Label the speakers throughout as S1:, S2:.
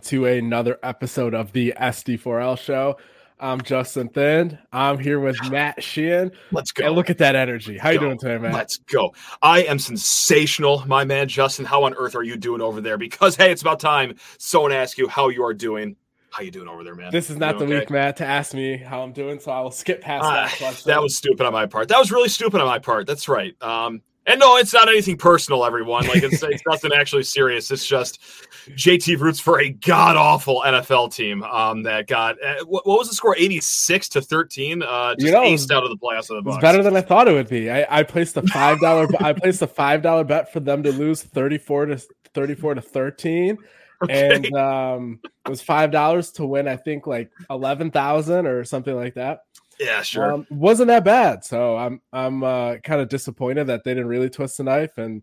S1: Welcome to another episode of the SD4L show. I'm Justin Thind. I'm here with Matt Sheehan.
S2: Let's go.
S1: And look at that energy. How
S2: Let's
S1: you
S2: go.
S1: doing today, man?
S2: Let's go. I am sensational, my man Justin. How on earth are you doing over there? Because hey, it's about time someone asks you how you are doing. How you doing over there, man?
S1: This is not the
S2: okay?
S1: week, Matt, to ask me how I'm doing, so I will skip past
S2: Ah,
S1: that question.
S2: that was stupid on my part. That was really stupid on my part. That's right. Um, and no, it's not anything personal, everyone. Like it's, it's nothing actually serious. It's just JT roots for a god awful NFL team um, that got uh, what, what was the score? Eighty six to thirteen. Uh, just
S1: You know,
S2: aced out of the playoffs of the
S1: It's better than I thought it would be. I, I placed a five dollar I placed a five dollar bet for them to lose thirty four to thirty four to thirteen.
S2: Okay.
S1: And um it was five dollars to win, I think like eleven thousand or something like that.
S2: yeah, sure.
S1: Um, wasn't that bad. So I'm I'm uh, kind of disappointed that they didn't really twist the knife. And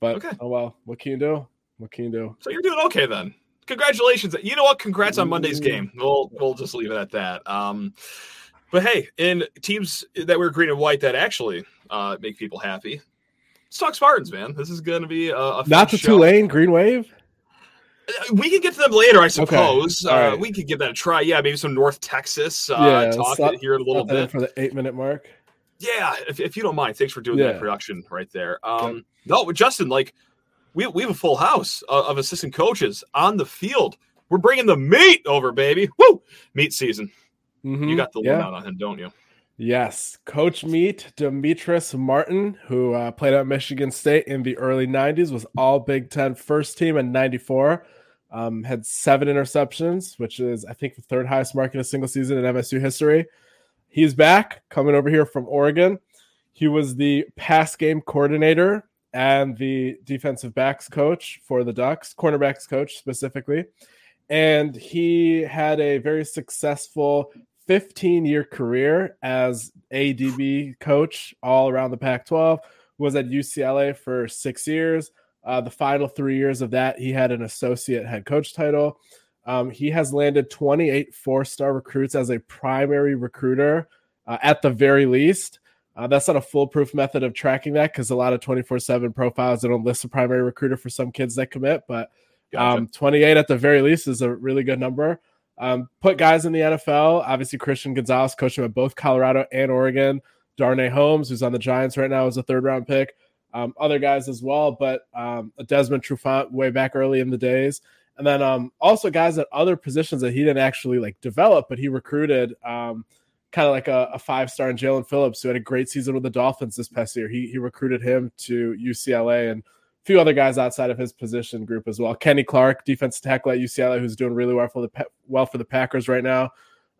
S1: but
S2: Okay.
S1: oh well, what can you do? What can do?
S2: So you're doing okay then. Congratulations. You know what? Congrats on Monday's game. We'll we'll just leave it at that. Um, but hey, in teams that were green and white that actually uh, make people happy, let's talk Spartans, man. This is going to be a, a
S1: Not the
S2: show.
S1: Tulane Green Wave.
S2: Uh, We can get to them later, I suppose.
S1: All
S2: Uh,
S1: right.
S2: We could give that a try. Yeah, maybe some North Texas uh,
S1: Yeah,
S2: talk
S1: slot-
S2: here in a little
S1: Slot that in
S2: bit.
S1: for the eight minute mark.
S2: Yeah, if, if you don't mind, thanks for doing
S1: Yeah.
S2: that production right there. Um, no, Justin, like we we have a full house of, of assistant coaches on the field. We're bringing the meat over, baby. Woo! Meat season. You
S1: Mhm.
S2: got the
S1: yeah.
S2: lowdown on him, don't you?
S1: Yes, Coach Meat Demetrice Martin, who uh, played at Michigan State in the early '90s, was All Big Ten first team in '94. Um, had seven interceptions, which is I think the third highest mark in a single season in MSU history. He's back, coming over here from Oregon. He was the pass game coordinator and the defensive backs coach for the Ducks, cornerbacks coach specifically. And he had a very successful 15 year career as ADB coach all around the Pac 12, was at UCLA for six years. Uh, the final three years of that, he had an associate head coach title. Um, he has landed 28 four star recruits as a primary recruiter uh, at the very least. Uh, that's not a foolproof method of tracking that because a lot of 24 7 profiles don't list a primary recruiter for some kids that commit, but
S2: Gotcha.
S1: um, 28 at the very least is a really good number. Um, put guys in the NFL. Obviously, Christian Gonzalez coaching at both Colorado and Oregon. Darnay Holmes, who's on the Giants right now, is a third round pick. Um, other guys as well, but um, Desmond Trufant way back early in the days. And then um, also guys at other positions that he didn't actually like develop, but he recruited um, kind of like a, a five star in Jaelan Phillips, who had a great season with the Dolphins this past year. He, he recruited him to UCLA and a few other guys outside of his position group as well. Kenny Clark, defensive tackle at UCLA, who's doing really well for the well for the Packers right now.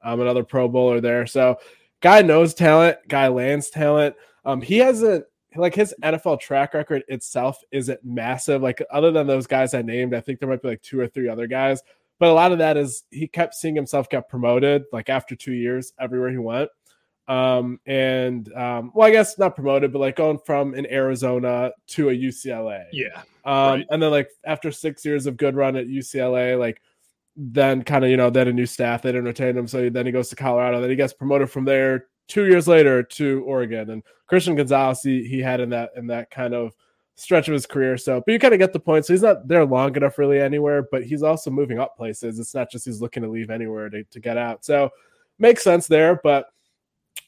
S1: Um, another Pro Bowler there. So, guy knows talent. Guy lands talent. Um, he hasn't like his NFL track record itself isn't massive. Like other than those guys I named, I think there might be like two or three other guys. But a lot of that is he kept seeing himself get promoted like after two years everywhere he went um and um well i guess not promoted but like going from an arizona to a ucla
S2: yeah.
S1: um
S2: Right.
S1: and then like after six years of good run at ucla like then kind of you know then a new staff they didn't retain him so then he goes to colorado then he gets promoted from there two years later to oregon and christian gonzalez he, he had in that in that kind of stretch of his career so but you kind of get the point so he's not there long enough really anywhere but he's also moving up places it's not just he's looking to leave anywhere to, to get out so makes sense there but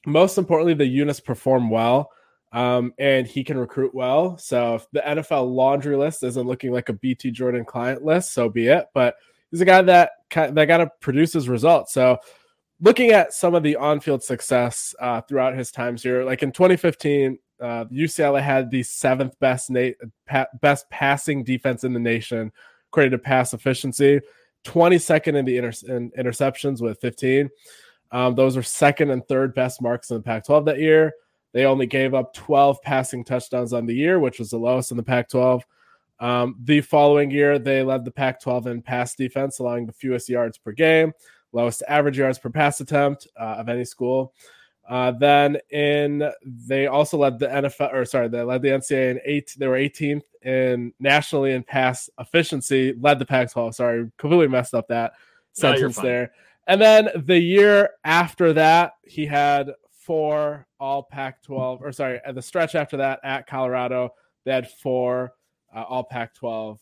S1: most importantly, the units perform well, um, and he can recruit well. So if the NFL laundry list isn't looking like a BT Jordan client list, so be it. But he's a guy that that got to produce his results. So looking at some of the on-field success uh, throughout his times here, like in 2015, uh, UCLA had the seventh best na- pa- best passing defense in the nation according to pass efficiency. 22nd in the inter- in interceptions with 15. Um, those are second and third best marks in the Pac 12 that year. They only gave up 12 passing touchdowns on the year, which was the lowest in the Pac 12. Um, the following year, they led the Pac 12 in pass defense, allowing the fewest yards per game, lowest average yards per pass attempt uh, of any school. Uh, then in they also led the NFL or sorry, they led the NCAA in eight. They were 18th in nationally in pass efficiency, led the Pac-12. Sorry, completely messed up that sentence
S2: fine.
S1: there. And then the year after that, he had four all Pac 12, or sorry, at the stretch after that at Colorado, they had four uh, all Pac 12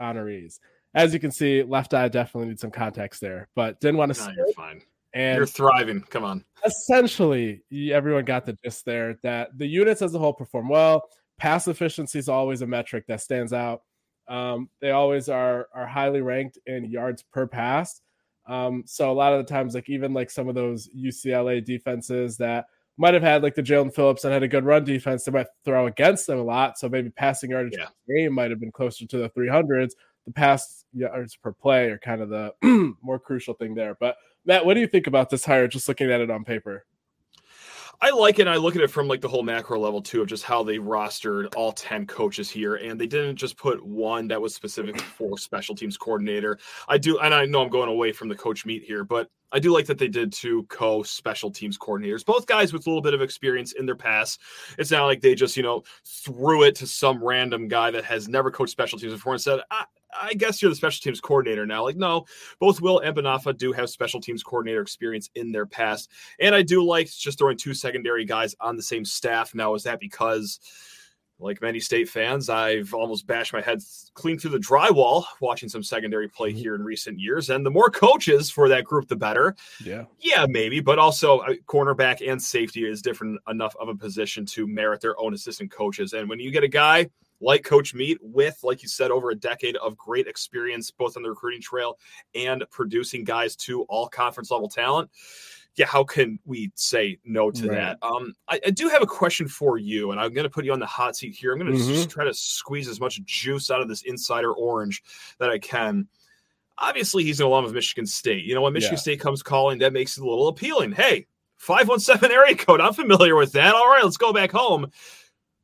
S1: honorees. as you can see, left eye definitely needs some context there, but didn't want to.
S2: No, you're fine.
S1: And
S2: you're thriving. Come on.
S1: Essentially, everyone got the gist there that the units as a whole perform well. Pass efficiency is always a metric that stands out. Um, they always are are highly ranked in yards per pass. Um, so a lot of the times, like even like some of those UCLA defenses that might have had like the Jaelan Phillips and had a good run defense, they might throw against them a lot. So maybe passing yardage yeah. game might have been closer to the 300s. The pass yards per play are kind of the more crucial thing there. But Matt, what do you think about this hire? Just looking at it on paper.
S2: I like it. And I look at it from like the whole macro level too, of just how they rostered all 10 coaches here. And they didn't just put one that was specific for special teams coordinator. I do, and I know I'm going away from the coach meet here, but I do like that they did two co special teams coordinators, both guys with a little bit of experience in their past. It's not like they just, you know, threw it to some random guy that has never coached special teams before and said, I, I guess you're the special teams coordinator now. Like, no, both Wilt and Bhonapha do have special teams coordinator experience in their past. And I do like just throwing two secondary guys on the same staff. Now, is that because like many state fans, I've almost bashed my head clean through the drywall watching some secondary play mm-hmm. here in recent years. And the more coaches for that group, the better.
S1: Yeah.
S2: Yeah, maybe. But also, uh, cornerback and safety is different enough of a position to merit their own assistant coaches. And when you get a guy like Coach Meat with, like you said, over a decade of great experience, both on the recruiting trail and producing guys to all conference level talent. Yeah, how can we say no to right. that? Um, I, I, do have a question for you, and I'm going to put you on the hot seat here. I'm going to mm-hmm. just try to squeeze as much juice out of this insider orange that I can. Obviously, he's an alum of Michigan State. You know, when Michigan yeah. State comes calling, that makes it a little appealing. Hey, 517 area code. I'm familiar with that. All right, let's go back home.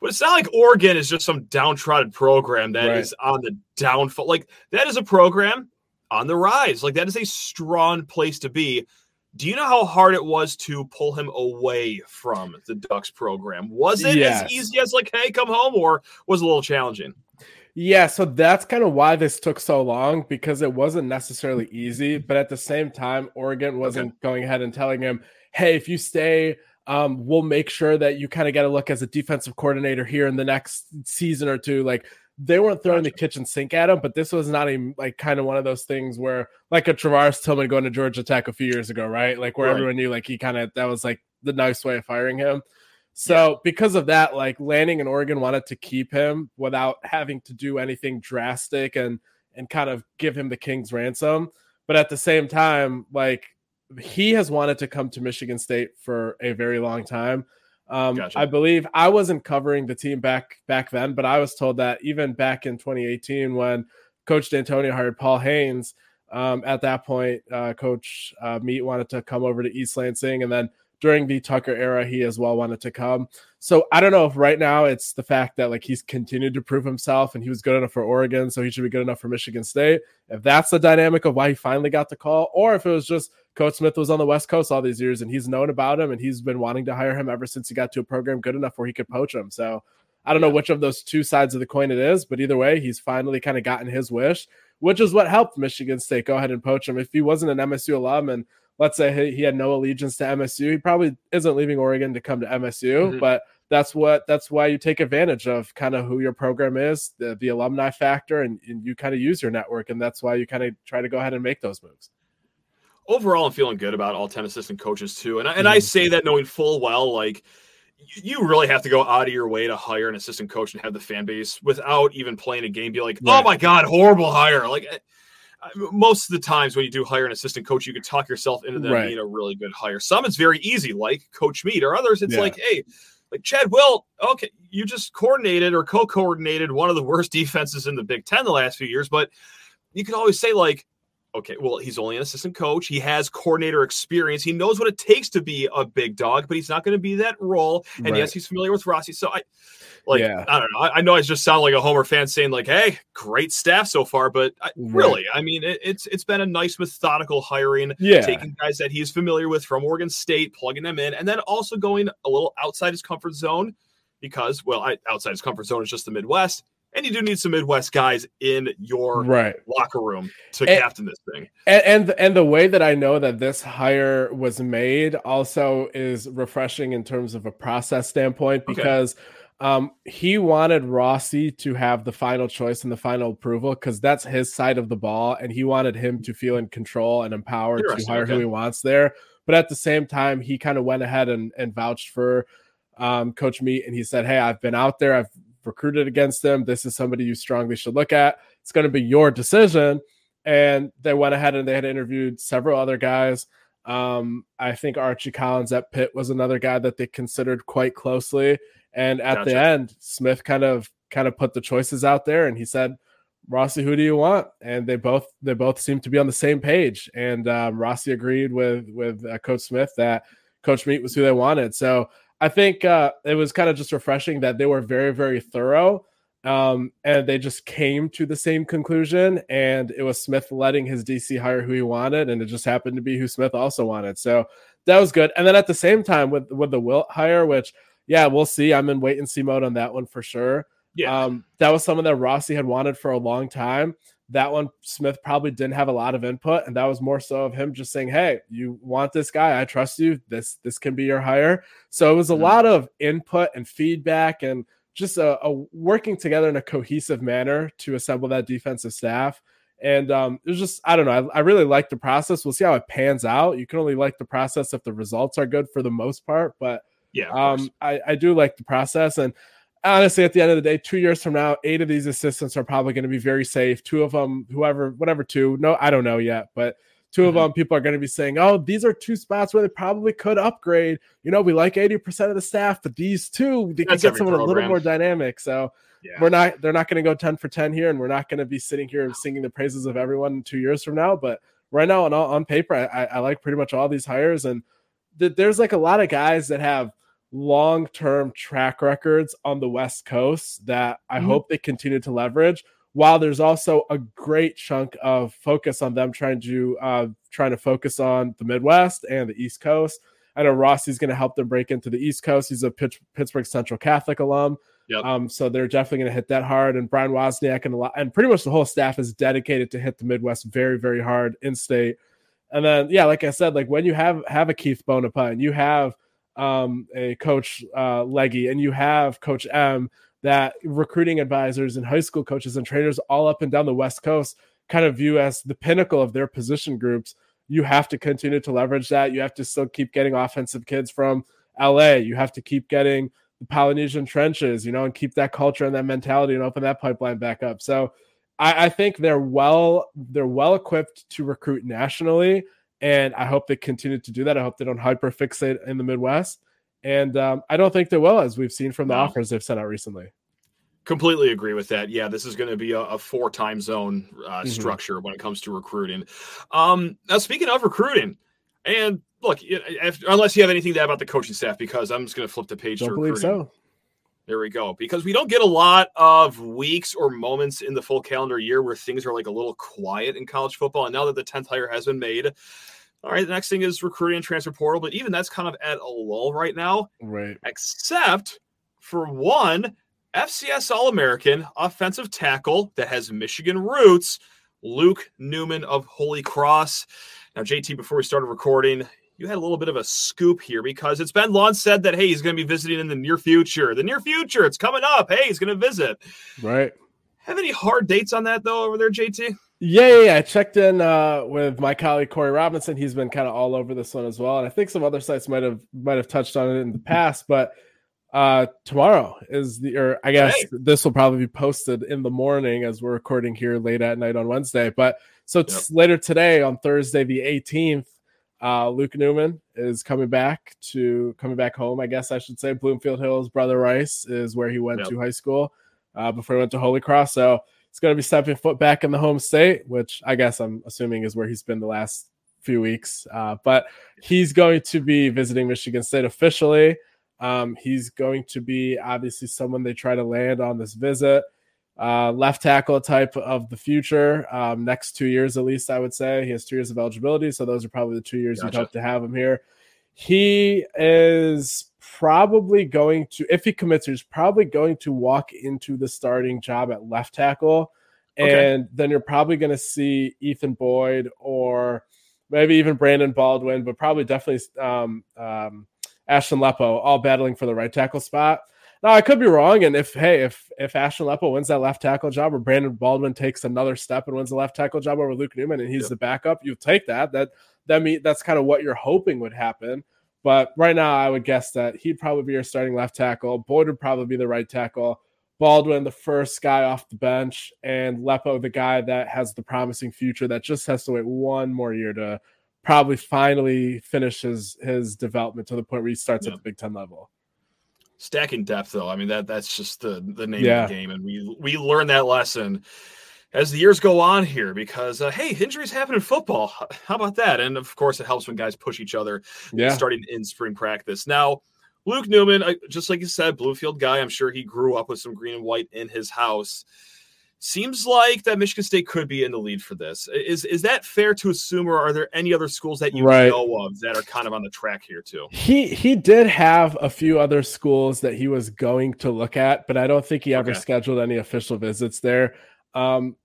S2: But it's not like Oregon is just some downtrodden program that right. is on the downfall. Like that is a program on the rise. Like that is a strong place to be. Do you know how hard it was to pull him away from the Ducks program? Was it yes. as easy as like, hey, come home, or was it a little challenging?
S1: Yeah, so that's kind of why this took so long because it wasn't necessarily easy, but at the same time, Oregon wasn't okay. going ahead and telling him, "Hey, if you stay um, we'll make sure that you kind of get a look as a defensive coordinator here in the next season or two. Like they weren't throwing gotcha. the kitchen sink at him, but this was not a like kind of one of those things where like a Travares Tillman going to Georgia Tech a few years ago, right? Like where right. everyone knew like he kind of that was like the nice way of firing him. So yeah. because of that, like Lanning and Oregon wanted to keep him without having to do anything drastic and and kind of give him the king's ransom. But at the same time, like he has wanted to come to Michigan State for a very long time. Um, gotcha. I believe I wasn't covering the team back back then, but I was told that even back in 2018 when Coach D'Antonio hired Paul Haynes, um, at that point, uh, Coach uh, Meat wanted to come over to East Lansing, and then during the Tucker era, he as well wanted to come. So I don't know if right now it's the fact that like he's continued to prove himself and he was good enough for Oregon, so he should be good enough for Michigan State. If that's the dynamic of why he finally got the call, or if it was just Coach Smith was on the West Coast all these years and he's known about him and he's been wanting to hire him ever since he got to a program good enough where he could poach him. So I don't know which of those two sides of the coin it is, but either way, he's finally kind of gotten his wish, which is what helped Michigan State go ahead and poach him. If he wasn't an MSU alum and let's say he had no allegiance to MSU, he probably isn't leaving Oregon to come to MSU, mm-hmm. but that's what that's why you take advantage of kind of who your program is, the, the alumni factor, and, and you kind of use your network, and that's why you kind of try to go ahead and make those moves.
S2: Overall, I'm feeling good about all ten assistant coaches too, and I, and mm-hmm. I say that knowing full well, like you really have to go out of your way to hire an assistant coach and have the fan base without even playing a game be like, oh my god, horrible hire, like eh, Uh, most of the times when you do hire an assistant coach, you can talk yourself into them right. being a really good hire. Some it's very easy, like Coach Meat, or others it's yeah. like, hey, like Chad Wilt, okay, you just coordinated or co-coordinated one of the worst defenses in the Big Ten the last few years, but you can always say like, okay, well, he's only an assistant coach. He has coordinator experience. He knows what it takes to be a big dog, but he's not going to be that role. And right. yes, he's familiar with Rossi. So I, like, yeah. I don't know. I, I, know I just sound like a Homer fan saying like, "Hey, great staff so far," but I, right. really, I mean, it, it's it's been a nice methodical hiring.
S1: Yeah,
S2: taking guys that he's familiar with from Oregon State, plugging them in, and then also going a little outside his comfort zone because, well, I, outside his comfort zone is just the Midwest and you do need some Midwest guys in your
S1: right.
S2: locker room to and, captain this thing.
S1: And, and and the way that I know that this hire was made also is refreshing in terms of a process standpoint because. Okay. Um, he wanted Rossi to have the final choice and the final approval because that's his side of the ball, and he wanted him to feel in control and empowered to hire okay. who he wants there. But at the same time, he kind of went ahead and, and vouched for um, Coach Meat, and he said, "Hey, I've been out there, I've recruited against him. This is somebody you strongly should look at. It's going to be your decision." And they went ahead and they had interviewed several other guys. Um, I think Archie Collins at Pitt was another guy that they considered quite closely. And at gotcha. the end, Smith kind of kind of put the choices out there, and he said, "Rossi, who do you want?" And they both they both seemed to be on the same page. And um, Rossi agreed with with uh, Coach Smith that Coach Meat was who they wanted. So I think uh, it was kind of just refreshing that they were very very thorough. Um, and they just came to the same conclusion. And it was Smith letting his DC hire who he wanted, and it just happened to be who Smith also wanted. So that was good. And then at the same time with with the Wilt hire, which yeah, we'll see. I'm in wait and see mode on that one for sure. Yeah. Um, that was someone that Rossi had wanted for a long time. That one, Smith probably didn't have a lot of input, and that was more so of him just saying, "Hey, you want this guy? I trust you. This this can be your hire." So it was a mm-hmm. lot of input and feedback, and just a, a, working together in a cohesive manner to assemble that defensive staff. And um, it was just, I don't know, I, I really like the process. We'll see how it pans out. You can only like the process if the results are good for the most part, but
S2: yeah,
S1: um, I, I do like the process. And honestly, at the end of the day, two years from now, eight of these assistants are probably going to be very safe. Two of them, whoever, whatever, two, no, I don't know yet, but 2 mm-hmm. of them, people are going to be saying, oh, these are two spots where they probably could upgrade. You know, we like 80% of the staff, but these two, they can get someone program. a little more dynamic. So, yeah. we're not they're not going to go 10 for 10 here and we're not going to be sitting here and singing the praises of everyone two years from now but right now on on paper i, I like pretty much all these hires and th- there's like a lot of guys that have long term track records on the West Coast that I mm-hmm. hope they continue to leverage. While there's also a great chunk of focus on them trying to uh, trying to focus on the Midwest and the East Coast. I know Rossi's going to help them break into the East Coast. He's a Pittsburgh Central Catholic alum. Yep. Um, so they're definitely going to hit that hard. And Brian Wozniak and a lot, and pretty much the whole staff is dedicated to hit the Midwest very, very hard in state. And then, yeah, like I said, like when you have have a Keith Bhonapha, and you have um, a coach uh, Legi, and you have Coach M. That recruiting advisors and high school coaches and trainers all up and down the West Coast kind of view as the pinnacle of their position groups. You have to continue to leverage that. You have to still keep getting offensive kids from LA. You have to keep getting the Polynesian trenches, you know, and keep that culture and that mentality and open that pipeline back up. So I, I think they're well they're well equipped to recruit nationally and I hope they continue to do that. I hope they don't hyper fixate in the Midwest. And um, I don't think they will, as we've seen from the offers they've sent out recently.
S2: Completely agree with that. Yeah, this is going to be a, a four time zone uh, mm-hmm. structure when it comes to recruiting. Um, now, speaking of recruiting, and look, if, unless you have anything to add about the coaching staff, because I'm just going to flip the page.
S1: Don't believe so.
S2: There we go. Because we don't get a lot of weeks or moments in the full calendar year where things are like a little quiet in college football. And now that the 10th hire has been made, all right, the next thing is recruiting and transfer portal. But even that's kind of at a lull right now.
S1: Right.
S2: Except for one FCS All American offensive tackle that has Michigan roots, Luke Newman of Holy Cross. Now, JT, before we started recording, you had a little bit of a scoop here because it's been long said that hey, he's going to be visiting in the near future. The near future, it's coming up. Hey, he's going to visit.
S1: Right.
S2: Have any hard dates on that though over there, JT?
S1: Yeah, yeah, yeah. I checked in uh, with my colleague Corey Robinson. He's been kind of all over this one as well, and I think some other sites might have might have touched on it in the past. But uh, tomorrow is the, or I guess hey. this will probably be posted in the morning as we're recording here late at night on Wednesday. But so yep. later today on Thursday the 18th, uh, Luke Newman is coming back to coming back home. I guess I should say Bloomfield Hills. Brother Rice is where he went yep. to high school uh, before he went to Holy Cross. So it's going to be stepping foot back in the home state, which I guess I'm assuming is where he's been the last few weeks. Uh, but he's going to be visiting Michigan State officially. Um, he's going to be obviously someone they try to land on this visit uh, left tackle type of the future. Um, next two years, at least, I would say. He has two years of eligibility. So those are probably the two years gotcha. you'd hope to have him here. He is probably going to, if he commits, he's probably going to walk into the starting job at left tackle. Okay. And then you're probably going to see Ethan Boyd or maybe even Brandon Baldwin, but probably definitely um, um, Ashton Lepo all battling for the right tackle spot. Now I could be wrong. And if hey, if if Ashton Lepo wins that left tackle job, or Brandon Baldwin takes another step and wins the left tackle job over Luke Newman, and he's the backup, you take that. That that mean that's kind of what you're hoping would happen. But right now, I would guess that he'd probably be your starting left tackle. Boyd would probably be the right tackle. Baldwin, the first guy off the bench, and Lepo, the guy that has the promising future that just has to wait one more year to probably finally finish his his development to the point where he starts yep. at the Big Ten level.
S2: Stacking depth, though, I mean that that's just the the name yeah. of the game, and we we learn that lesson as the years go on here because uh, hey, injuries happen in football. How about that? And of course, it helps when guys push each other. Yeah. starting in spring practice now. Luke Newman, just like you said, Bloomfield guy. I'm sure he grew up with some green and white in his house seems like that Michigan State could be in the lead for this. Is is that fair to assume, or are there any other schools that you right. know of that are kind of on the track here too?
S1: He he did have a few other schools that he was going to look at, but I don't think he ever okay. scheduled any official visits there. Um,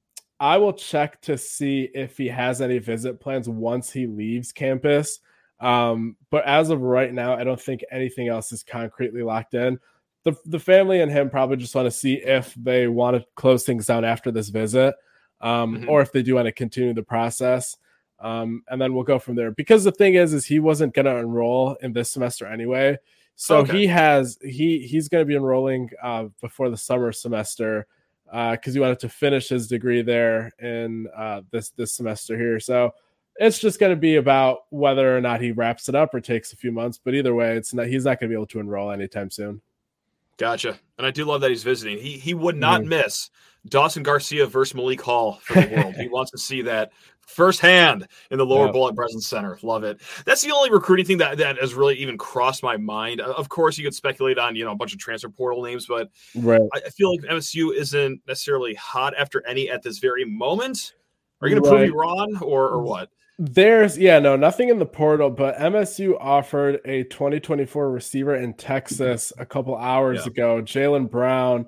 S1: I will check to see if he has any visit plans once he leaves campus. Um, but as of right now, I don't think anything else is concretely locked in the the family and him probably just want to see if they want to close things down after this visit, um, mm-hmm. or if they do want to continue the process. Um, and then we'll go from there. Because the thing is, is he wasn't going to enroll in this semester anyway, so okay. he has he he's going to be enrolling uh, before the summer semester because uh, he wanted to finish his degree there in uh, this this semester here. So it's just going to be about whether or not he wraps it up or takes a few months. But either way, it's not he's not going to be able to enroll anytime soon.
S2: Gotcha. And I do love that he's visiting. He he would not mm. miss Dawson Garcia versus Malik Hall for the world. he wants to see that firsthand in the lower yep. bowl at Breslin Center. Love it. That's the only recruiting thing that, that has really even crossed my mind. Of course, you could speculate on you know a bunch of transfer portal names, but right. I, feel like MSU isn't necessarily hot after any at this very moment. Are you going right. to prove me wrong, or or mm, what?
S1: There's yeah, no, nothing in the portal, but MSU offered a 2024 receiver in Texas a couple hours yeah. ago, Jalen Brown.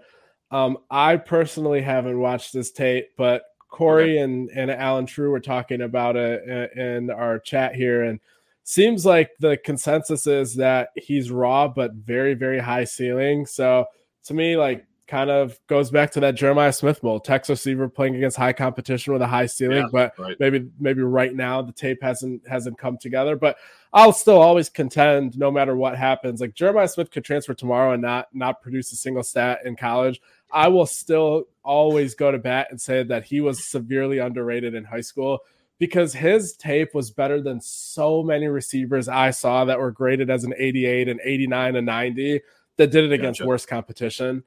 S1: Um, I personally haven't watched this tape, but Corey okay. and, and Alan True were talking about it in our chat here, and seems like the consensus is that he's raw but very, very high ceiling. So to me, like kind of goes back to that Jeremiah Smith mold. Texas receiver playing against high competition with a high ceiling, yeah, but right. maybe maybe right now the tape hasn't hasn't come together. But I'll still always contend, no matter what happens. Like Jeremiah Smith could transfer tomorrow and not not produce a single stat in college. I will still always go to bat and say that he was severely underrated in high school because his tape was better than so many receivers I saw that were graded as an 88 and 89 and 90 that did it against gotcha. worse competition.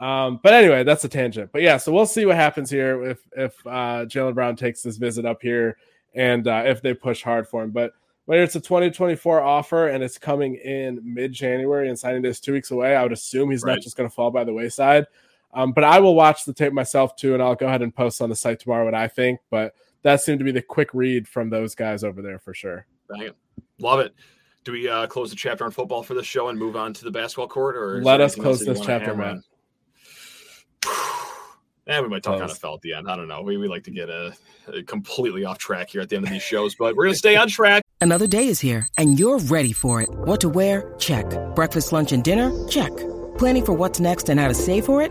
S1: Um, but anyway, that's a tangent. But yeah, so we'll see what happens here if if uh, Jalen Brown takes this visit up here and uh, if they push hard for him. But whether it's a 2024 offer and it's coming in mid January and signing this two weeks away, I would assume he's right. not just going to fall by the wayside. Um, but I will watch the tape myself too, and I'll go ahead and post on the site tomorrow what I think. But that seemed to be the quick read from those guys over there for sure.
S2: Dang Love it. Do we uh, close the chapter on football for the show and move on to the basketball court, or
S1: let us close this chapter, man?
S2: And we might talk Close. NFL at the end. I don't know. We, we like to get a, a completely off track here at the end of these shows, but we're going to stay on track.
S3: Another day is here, and you're ready for it. What to wear? Check. Breakfast, lunch, and dinner? Check. Planning for what's next and how to save for it?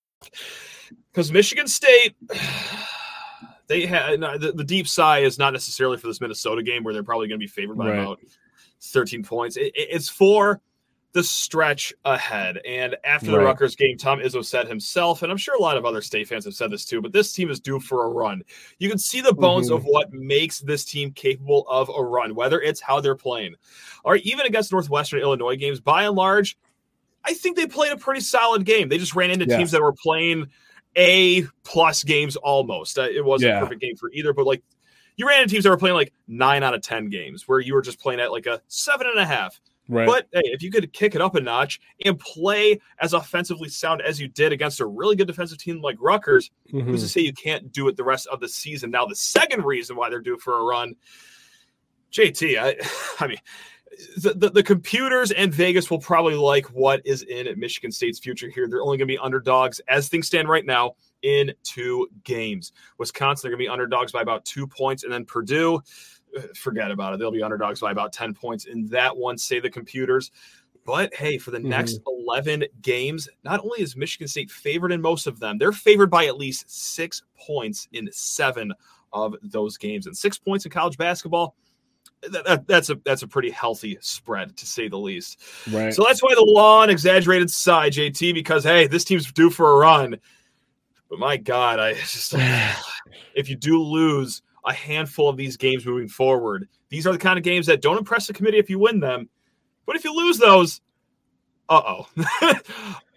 S2: Because Michigan State, they had the, the, deep sigh is not necessarily for this Minnesota game where they're probably going to be favored by right. about 13 points. It, it's for the stretch ahead. And after the
S1: Right.
S2: Rutgers game, Tom Izzo said himself, and I'm sure a lot of other state fans have said this too, but this team is due for a run. You can see the bones
S1: Mhm.
S2: of what makes this team capable of a run, whether it's how they're playing. Or even against Northwestern Illinois games, by and large, I think they played a pretty solid game. They just ran into teams that were playing A plus games almost. Uh, it wasn't
S1: Yeah.
S2: a perfect game for either, but like you ran into teams that were playing like nine out of 10 games where you were just playing at like a seven and a half.
S1: Right.
S2: But hey, if you could kick it up a notch and play as offensively sound as you did against a really good defensive team like Rutgers,
S1: Mhm.
S2: who's to say you can't do it the rest of the season? Now, the second reason why they're due for a run, JT, I, I mean, the, the, the computers and Vegas will probably like what is in at Michigan State's future here. They're only going to be underdogs as things stand right now in two games. Wisconsin, they're going to be underdogs by about two points, and then Purdue, uh, forget about it. They'll be underdogs by about 10 points in that one, say the computers. But hey, for the
S1: Mhm.
S2: next 11 games, not only is Michigan State favored in most of them, they're favored by at least six points in seven of those games. And six points in college basketball, that, that- that's a that's a pretty healthy spread to say the least.
S1: right.
S2: So that's why the long exaggerated side, JT, because hey, this team's due for a run. But my God, I just if you do lose a handful of these games moving forward, these are the kind of games that don't impress the committee if you win them. But if you lose those, uh oh. uh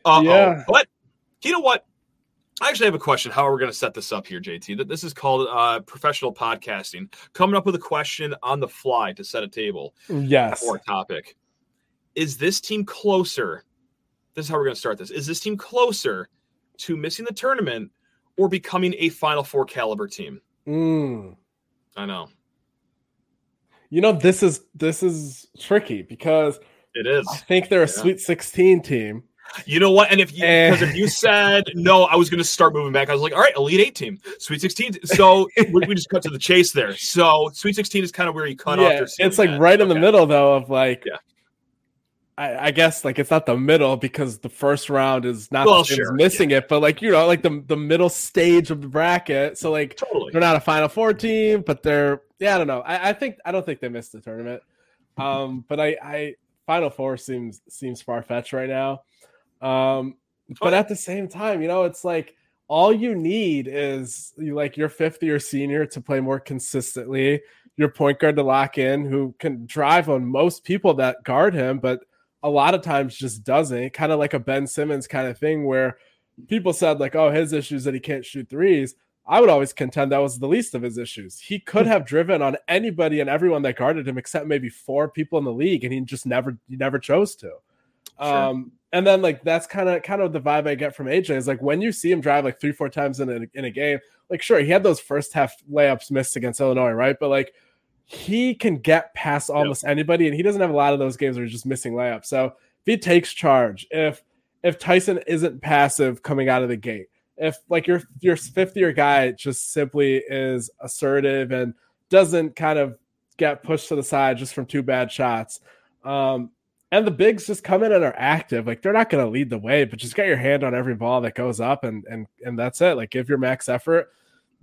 S2: oh.
S1: Yeah.
S2: But you know what? I actually have a question. How are we going to set this up here, JT? That this is called uh, professional podcasting. Coming up with a question on the fly to set a table
S1: yes.
S2: for a topic. Is this team closer? This is how we're going to start this. Is this team closer to missing the tournament or becoming a Final Four caliber team?
S1: Mm.
S2: I know
S1: You know, this is this is tricky because
S2: it is.
S1: I think they're a
S2: Yeah.
S1: Sweet 16 team.
S2: You know what? And if you
S1: Eh.
S2: because if you said no, I was going to start moving back. I was like, all right, Elite Eight team, Sweet Sixteen. So we, we just cut to the chase there. So Sweet Sixteen is kind of where you cut off.
S1: yeah,
S2: ceiling
S1: it's like right in the middle though of like
S2: Yeah.
S1: I, I guess like it's not the middle because the first round is not
S2: Well,
S1: the same as
S2: sure,
S1: missing it, but like you know, like the the middle stage of the bracket. So like
S2: Totally.
S1: they're not a Final Four team, but they're yeah, I don't know. I, I think I don't think they missed the tournament. Um, but I, I Final Four seems seems far fetched right now. Um, but at the same time, you know, it's like all you need is you like your fifth year senior to play more consistently, your point guard to lock in, who can drive on most people that guard him, but a lot of times just doesn't. Kind of like a Ben Simmons kind of thing where people said like, oh, his issue is that he can't shoot threes. I would always contend that was the least of his issues. He could have driven on anybody and everyone that guarded him except maybe four people in the league, and he just never he never chose to. Um, and then like that's kind of kind of the vibe I get from AJ is like when you see him drive like three four times in a, in a game, like sure he had those first half layups missed against Illinois, right? But like he can get past almost anybody, and he doesn't have a lot of those games where he's just missing layups. So if he takes charge, if if Tyson isn't passive coming out of the gate, if like your your fifth year guy just simply is assertive and doesn't kind of get pushed to the side just from two bad shots, um, and the bigs just come in and are active, like they're not going to lead the way, but just get your hand on every ball that goes up, and and and that's it. Like give your max effort.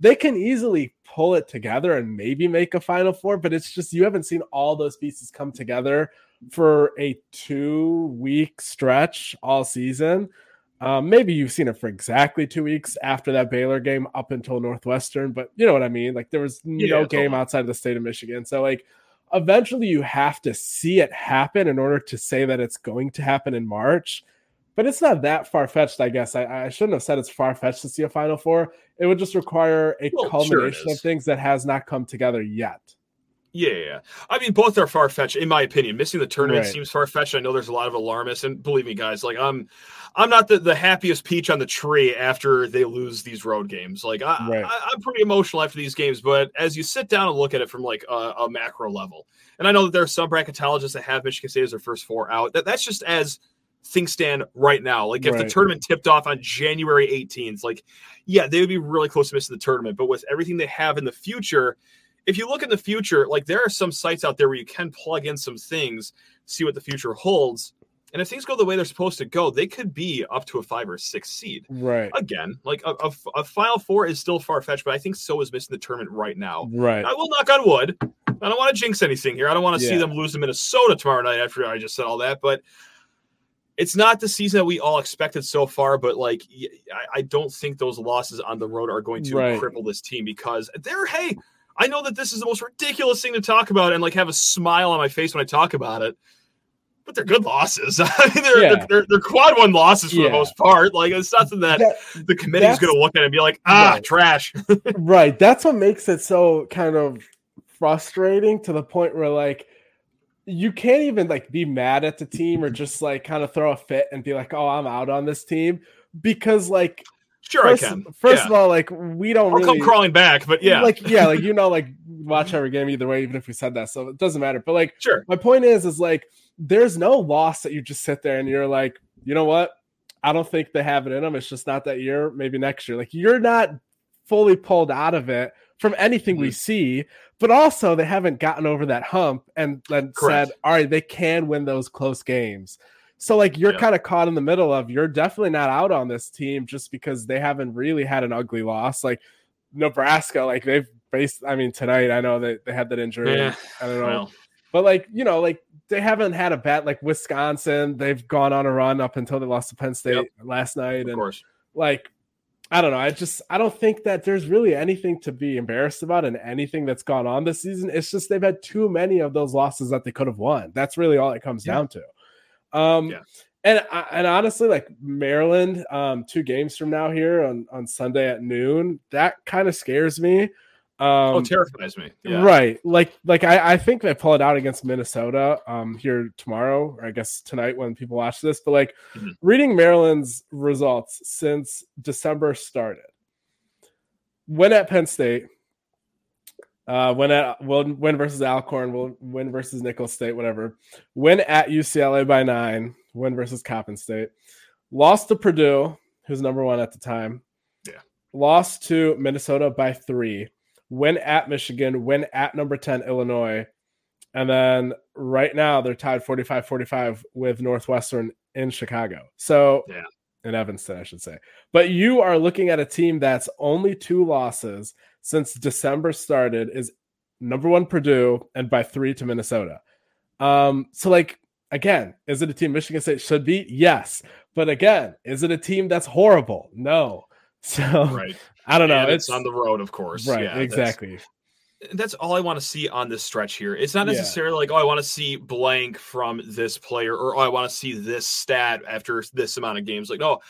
S1: They can easily pull it together and maybe make a final four, but it's just you haven't seen all those pieces come together for a two week stretch all season. Um, maybe you've seen it for exactly two weeks after that Baylor game up until Northwestern, but you know what I mean? Like there was no
S2: Yeah,
S1: game outside of the state of Michigan. So like eventually you have to see it happen in order to say that it's going to happen in March. But it's not that far fetched, I guess. I, I shouldn't have said it's far fetched to see a Final Four. It would just require a
S2: Well, sure
S1: culmination of things that has not come together yet.
S2: Yeah. I mean, both are far fetched, in my opinion. Missing the tournament
S1: Right.
S2: seems far fetched. I know there's a lot of alarmists, and believe me, guys, like I'm, I'm not the, the happiest peach on the tree after they lose these road games. Like I,
S1: Right.
S2: I, I'm pretty emotional after these games, but as you sit down and look at it from like a, a macro level, and I know that there are some bracketologists that have Michigan State as their first four out. That that's just as things stand right now. Like if the tournament tipped off on January 18th, like yeah, they would be really close to missing the tournament. But with everything they have in the future, if you look in the future, like there are some sites out there where you can plug in some things, see what the future holds. And if things go the way they're supposed to go, they could be up to a five or six seed.
S1: Right.
S2: Again, like a, a, a final four is still far fetched, but I think so is missing the tournament right now.
S1: Right.
S2: I will knock on wood. I don't want to jinx anything here. I don't want to see them lose to Minnesota tomorrow night after I just said all that. But it's not the season that we all expected so far, but like I, I don't think those losses on the road are going to right. cripple this team because they're hey, I know that this is the most ridiculous thing to talk about and like have a smile on my face when I talk about it. But they're good losses. I mean, they're, yeah. they're, they're, they're, quad one losses for yeah. the most part. Like it's something that, that the committee is going to look at and be like, ah, right. trash.
S1: right. That's what makes it so kind of frustrating to the point where like you can't even like be mad at the team or just like kind of throw a fit and be like, "Oh, I'm out on this team," because like,
S2: sure,
S1: first,
S2: I can.
S1: First yeah. of all, like we don't
S2: I'll
S1: really
S2: come crawling back, but yeah,
S1: like yeah, like you know, like watch every game either way, even if we said that, so it doesn't matter. But like,
S2: sure,
S1: my point is, is like, there's no loss that you just sit there and you're like, you know what? I don't think they have it in them. It's just not that year. Maybe next year. Like you're not fully pulled out of it from anything mm-hmm. we see, but also they haven't gotten over that hump and then said, all right, they can win those close games. So like you're yeah. kind of caught in the middle of you're definitely not out on this team just because they haven't really had an ugly loss. Like Nebraska, like they've based I mean tonight I know that they had that injury. Yeah. I don't know. Well. But like, you know, like they haven't had a bet like Wisconsin. They've gone on a run up until they lost to Penn State yep. last night.
S2: Of
S1: and
S2: course.
S1: like I don't know. I just I don't think that there's really anything to be embarrassed about and anything that's gone on this season. It's just they've had too many of those losses that they could have won. That's really all it comes yeah. down to. Um yeah. and and honestly, like Maryland, um, two games from now here on, on Sunday at noon, that kind of scares me
S2: um, oh, terrifies me.
S1: Yeah. Right. Like, like I, I think they pull it out against Minnesota um, here tomorrow, or I guess tonight when people watch this. But like mm-hmm. reading Maryland's results since December started, when at Penn State, uh, win at win, win versus Alcorn, will win versus Nicholls State, whatever. Win at UCLA by nine, win versus Coppin State. Lost to Purdue, who's number one at the time.
S2: Yeah.
S1: Lost to Minnesota by three win at Michigan, win at number 10 Illinois. And then right now they're tied 45 45 with Northwestern in Chicago. So,
S2: yeah.
S1: in Evanston, I should say. But you are looking at a team that's only two losses since December started is number one Purdue and by three to Minnesota. Um, so like again, is it a team Michigan State should beat? Yes. But again, is it a team that's horrible? No. So right. I don't know.
S2: And it's, it's on the road, of course.
S1: Right. Yeah, exactly.
S2: That's, that's, all I want to see on this stretch here. It's not necessarily yeah. like, oh, I want to see blank from this player or oh, I want to see this stat after this amount of games. Like, no,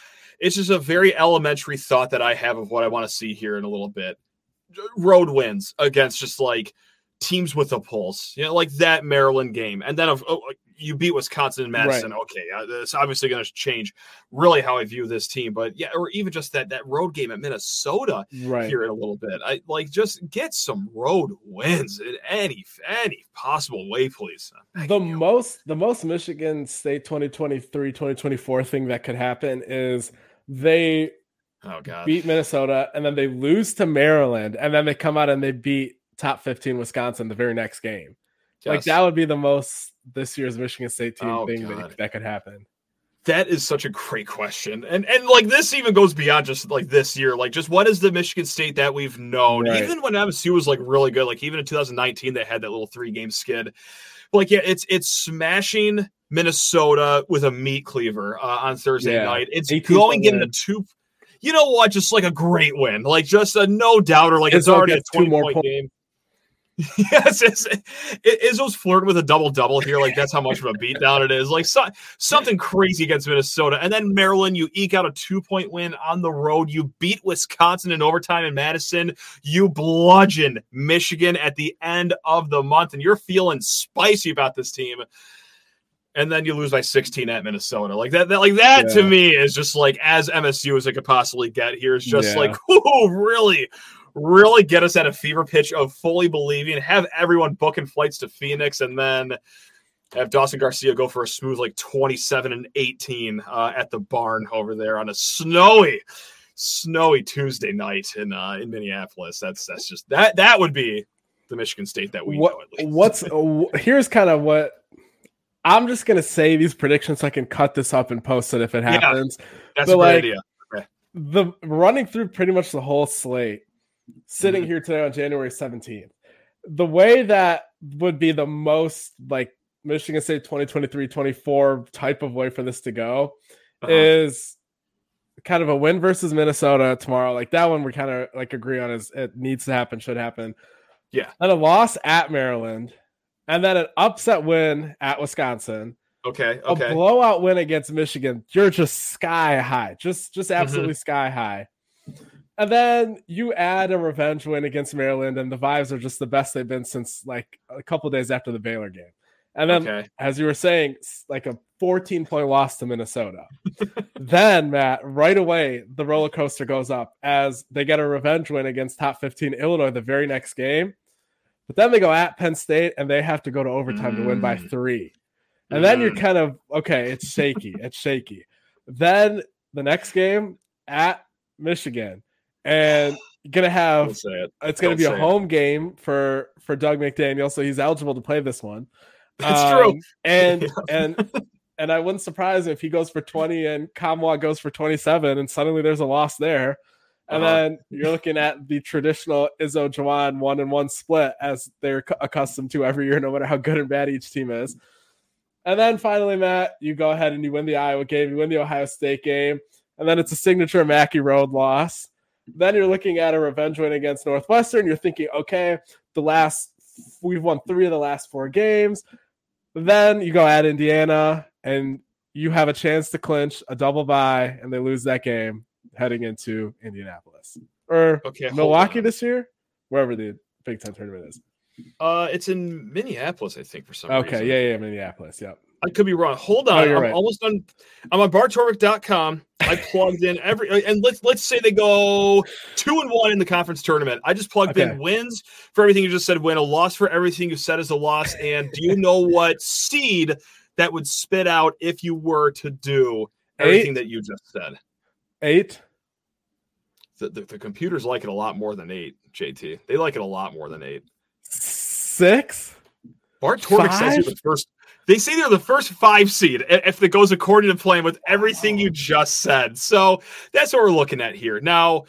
S2: it's just a very elementary thought that I have of what I want to see here in a little bit. Road wins against just like teams with a pulse, you know, like that Maryland game. And then of oh, you beat Wisconsin and Madison. Right. Okay, uh, it's obviously going to change really how I view this team. But yeah, or even just that that road game at Minnesota
S1: right.
S2: here in a little bit. I like just get some road wins in any any possible way, please.
S1: The you. most the most Michigan State 2023 2024 thing that could happen is they
S2: oh god
S1: beat Minnesota and then they lose to Maryland and then they come out and they beat top 15 Wisconsin the very next game. Yes. Like that would be the most this year's Michigan State team oh, thing that, that could happen.
S2: That is such a great question. And and like this even goes beyond just like this year. Like just what is the Michigan State that we've known? Right. Even when MSU was like really good, like even in 2019 they had that little three game skid. But like yeah, it's it's smashing Minnesota with a meat cleaver uh, on Thursday yeah. night. It's going a two you know what? Just like a great win, like just a no doubter. Like it's, it's already a twenty point points. game. yes, it's, it, Izzo's flirting with a double double here. Like that's how much of a beatdown it is. Like so, something crazy against Minnesota, and then Maryland. You eke out a two point win on the road. You beat Wisconsin in overtime in Madison. You bludgeon Michigan at the end of the month, and you're feeling spicy about this team. And then you lose by 16 at Minnesota. Like that, that like that yeah. to me is just like as MSU as it could possibly get here. Is just yeah. like, whoo, really, really get us at a fever pitch of fully believing, have everyone booking flights to Phoenix, and then have Dawson Garcia go for a smooth like 27 and 18 uh, at the barn over there on a snowy, snowy Tuesday night in uh, in Minneapolis. That's that's just that that would be the Michigan State that we
S1: what,
S2: know.
S1: What's here's kind of what I'm just gonna say these predictions so I can cut this up and post it if it happens.
S2: Yeah, that's but a like, idea. Okay.
S1: The running through pretty much the whole slate sitting mm-hmm. here today on January 17th. The way that would be the most like Michigan State 2023-24 type of way for this to go
S2: Uh-huh.
S1: is kind of a win versus Minnesota tomorrow. Like that one we kind of like agree on is it needs to happen, should happen.
S2: Yeah.
S1: And a loss at Maryland, and then an upset win at Wisconsin.
S2: Okay.
S1: A blowout win against Michigan. You're just sky high. Just just
S2: Mm-hmm.
S1: absolutely sky high. And then you add a revenge win against Maryland, and the vibes are just the best they've been since like a couple days after the Baylor game. And then,
S2: Okay.
S1: as you were saying, like a 14 point loss to Minnesota. then, Matt, right away, the roller coaster goes up as they get a revenge win against top 15 Illinois the very next game. But then they go at Penn State and they have to go to overtime to win by
S2: Mm.
S1: three. And then you're
S2: Mm.
S1: kind of okay, it's shaky, it's shaky. Then the next game at Michigan, and you're gonna have
S2: it.
S1: it's gonna
S2: Don't
S1: be a
S2: say it.
S1: home game for for Dug McDaniel, so he's eligible to play this one.
S2: That's true.
S1: Um, And and and I wouldn't surprise if he goes for 20 and Nkamhoua goes for 27, and suddenly there's a loss there. And
S2: Uh-huh.
S1: then you're looking at the traditional Izzo Jawan one and one split as they're accustomed to every year, no matter how good and bad each team is. And then finally, Matt, you go ahead and you win the Iowa game, you win the Ohio State game, and then it's a signature Mackey Road loss. Then you're looking at a revenge win against Northwestern. You're thinking, okay, the last we've won three of the last four games. Then you go at Indiana and you have a chance to clinch a double bye, and they lose that game heading into Indianapolis or
S2: Okay.
S1: Milwaukee
S2: on.
S1: this year, wherever the Big Ten tournament is.
S2: Uh, it's in Minneapolis, I think, for some
S1: Okay,
S2: reason.
S1: yeah, yeah, Minneapolis. Yep.
S2: I could be wrong. Hold
S1: Oh,
S2: on.
S1: you're
S2: I'm
S1: right.
S2: almost done. I'm on bartorvik.com. I plugged in every and let's let's say they go two and one in the conference tournament. I just plugged
S1: Okay.
S2: in wins for everything you just said, win, a loss for everything you said is a loss. And do you know what seed that would spit out if you were to do everything
S1: Eight.
S2: that you just said?
S1: Eight.
S2: The, the, the computers like it a lot more than eight, JT. They like it a lot more than eight.
S1: Six.
S2: Bart Torvik says you're the first. They say they're the first five seed if it goes according to plan with everything you just said. So that's what we're looking at here. Now,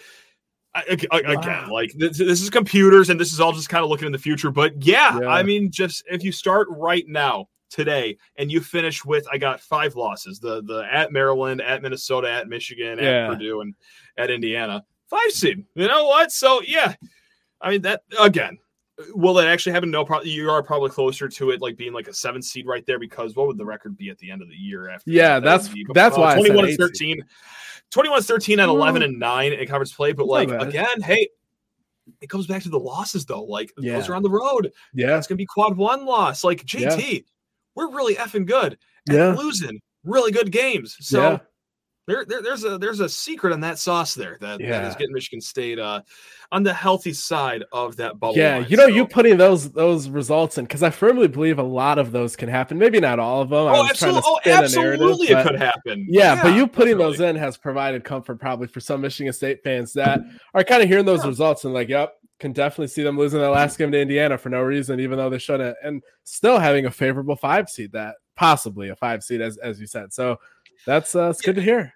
S2: I- ag- ag- again,
S1: Wow.
S2: like this, this is computers and this is all just kind of looking in the future. But yeah,
S1: Yeah.
S2: I mean, just if you start right now today and you finish with, I got five losses: the the at Maryland, at Minnesota, at Michigan,
S1: Yeah.
S2: at Purdue, and at Indiana. Five seed. You know what? So yeah, I mean that again. Will that actually happen? No, probably you are probably closer to it, like being like a seven seed right there. Because what would the record be at the end of the year? After
S1: Yeah,
S2: that?
S1: that's- that's why I said
S2: 21
S1: eight
S2: and 13. 21 13 and 11 mm. and 9 in conference play. But like again, hey, it comes back to the losses though. Like
S1: Yeah.
S2: those are on the road.
S1: Yeah.
S2: it's gonna be quad one loss. Like JT, we're really effing good at
S1: Yeah.
S2: losing really good games. So
S1: Yeah.
S2: there, there, there's a there's a secret on that sauce there that, that is getting Michigan State uh, on the healthy side of that bubble.
S1: Yeah,
S2: line.
S1: you know,
S2: So-
S1: you putting those those results in because I firmly believe a lot of those can happen. Maybe not all of them. I
S2: Oh,
S1: was trying
S2: absolutely,
S1: to
S2: oh,
S1: spin a narrative,
S2: absolutely, it could happen.
S1: Yeah, but you putting those in has provided comfort probably for some Michigan State fans that are kind of hearing those
S2: Yeah.
S1: results and like, yep, can definitely see them losing that last game to Indiana for no reason, even though they shouldn't, and still having a favorable five seed that possibly a five seed as as you said. So that's uh, it's good to hear.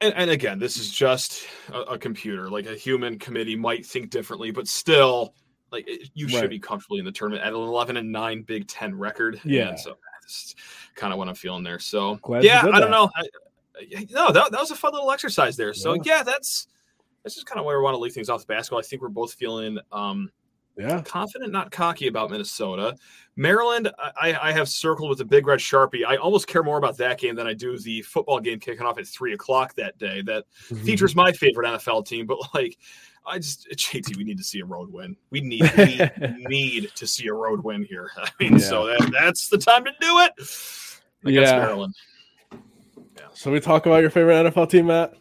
S2: and, and again, this is just a, a computer. Like a human committee might think differently, but still, like it- you should
S1: Right.
S2: be comfortably in the tournament at an 11 and 9 Big Ten record.
S1: Yeah.
S2: And so that's kind of what I'm feeling there. So
S1: Glad
S2: yeah, I don't
S1: that.
S2: know. I- no, that, that was a fun little exercise there. So
S1: Yeah.
S2: yeah, that's that's is kind of where we want to leave things off the basketball. I think we're both feeling um,
S1: Yeah.
S2: confident, not cocky about Minnesota. Maryland, I, I have circled with a big red sharpie. I almost care more about that game than I do the football game kicking off at three o'clock that day. That
S1: Mm-hmm.
S2: features my favorite NFL team, but like, I just JT, we need to see a road win. We need we need to see a road win here. I mean, so that, that's the time to do it. Against
S1: Yeah.
S2: Maryland. Yeah.
S1: So we talk about your favorite NFL team, Matt.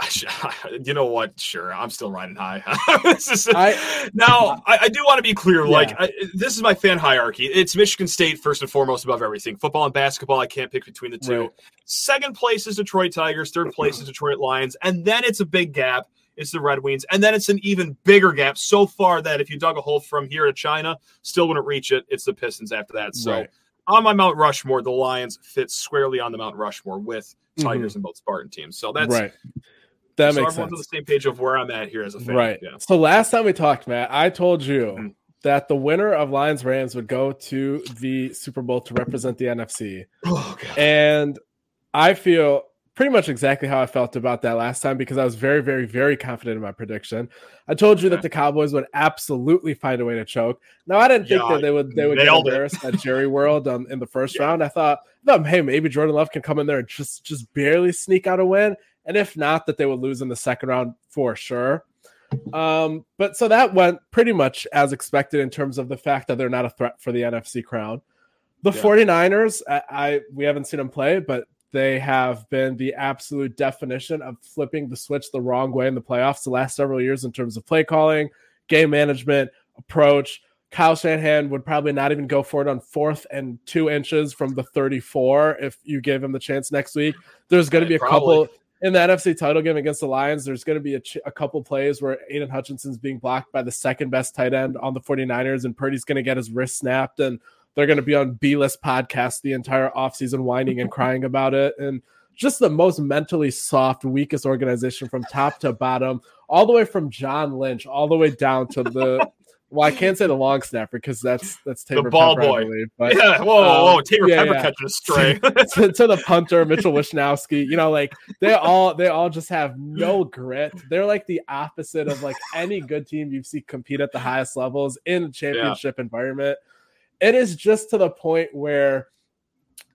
S2: You know what? Sure, I'm still riding high. Is-
S1: I-
S2: now, I, I do want to be clear. Like, I, this is my fan hierarchy. It's Michigan State first and foremost above everything. Football and basketball, I can't pick between the two.
S1: Right.
S2: Second place is Detroit Tigers. Third place is Detroit Lions, and then it's a big gap. It's the Red Wings, and then it's an even bigger gap so far that if you dug a hole from here to China, still wouldn't reach it. It's the Pistons after that. So
S1: Right.
S2: on my Mount Rushmore, the Lions fit squarely on the Mount Rushmore with
S1: Mhm.
S2: Tigers and both Spartan teams. So that's
S1: right. That
S2: so
S1: makes
S2: everyone's on the same page of where I'm at here as a fan.
S1: Right.
S2: Yeah.
S1: So last time we talked, Matt, I told you
S2: Mhm.
S1: that the winner of Lions Rams would go to the Super Bowl to represent the NFC.
S2: Oh,
S1: and I feel pretty much exactly how I felt about that last time because I was very, very, very confident in my prediction. I told you that the Cowboys would absolutely find a way to choke. Now I didn't think
S2: Yeah,
S1: that they would they would get
S2: it.
S1: embarrassed at Jerry World um, in the first
S2: Yeah.
S1: round. I thought, I thought, hey, maybe Jordan Love can come in there and just just barely sneak out a win, and if not, that they would lose in the second round for sure. Um, but so that went pretty much as expected in terms of the fact that they're not a threat for the NFC crown. The
S2: Yeah.
S1: 49ers, I, I we haven't seen them play, but they have been the absolute definition of flipping the switch the wrong way in the playoffs the last several years in terms of play calling, game management, approach. Kyle Shanahan would probably not even go for it on fourth and two inches from the 34 if you gave him the chance next week. There's going to be a
S2: Probably.
S1: couple in the NFC title game against the Lions. There's going to be a, ch- a couple plays where Aidan Hutchinson's being blocked by the second best tight end on the 49ers, and Purdy's going to get his wrist snapped, and they're going to be on B list podcast the entire offseason whining and crying about it. And just the most mentally soft, weakest organization from top to bottom, all the way from John Lynch, all the way down to the. Well, I can't say the long snapper because that's that's Taybor
S2: ball
S1: Pepper, I
S2: boy.
S1: believe, but
S2: yeah, whoa, whoa, whoa.
S1: um,
S2: Taybor
S1: yeah,
S2: Pepper
S1: yeah.
S2: catching a stray.
S1: to, to the punter Mitchell Wishnowsky. You know, like they all they all just have no grit. They're like the opposite of like any good team you see compete at the highest levels in a championship environment. It is just to the point where,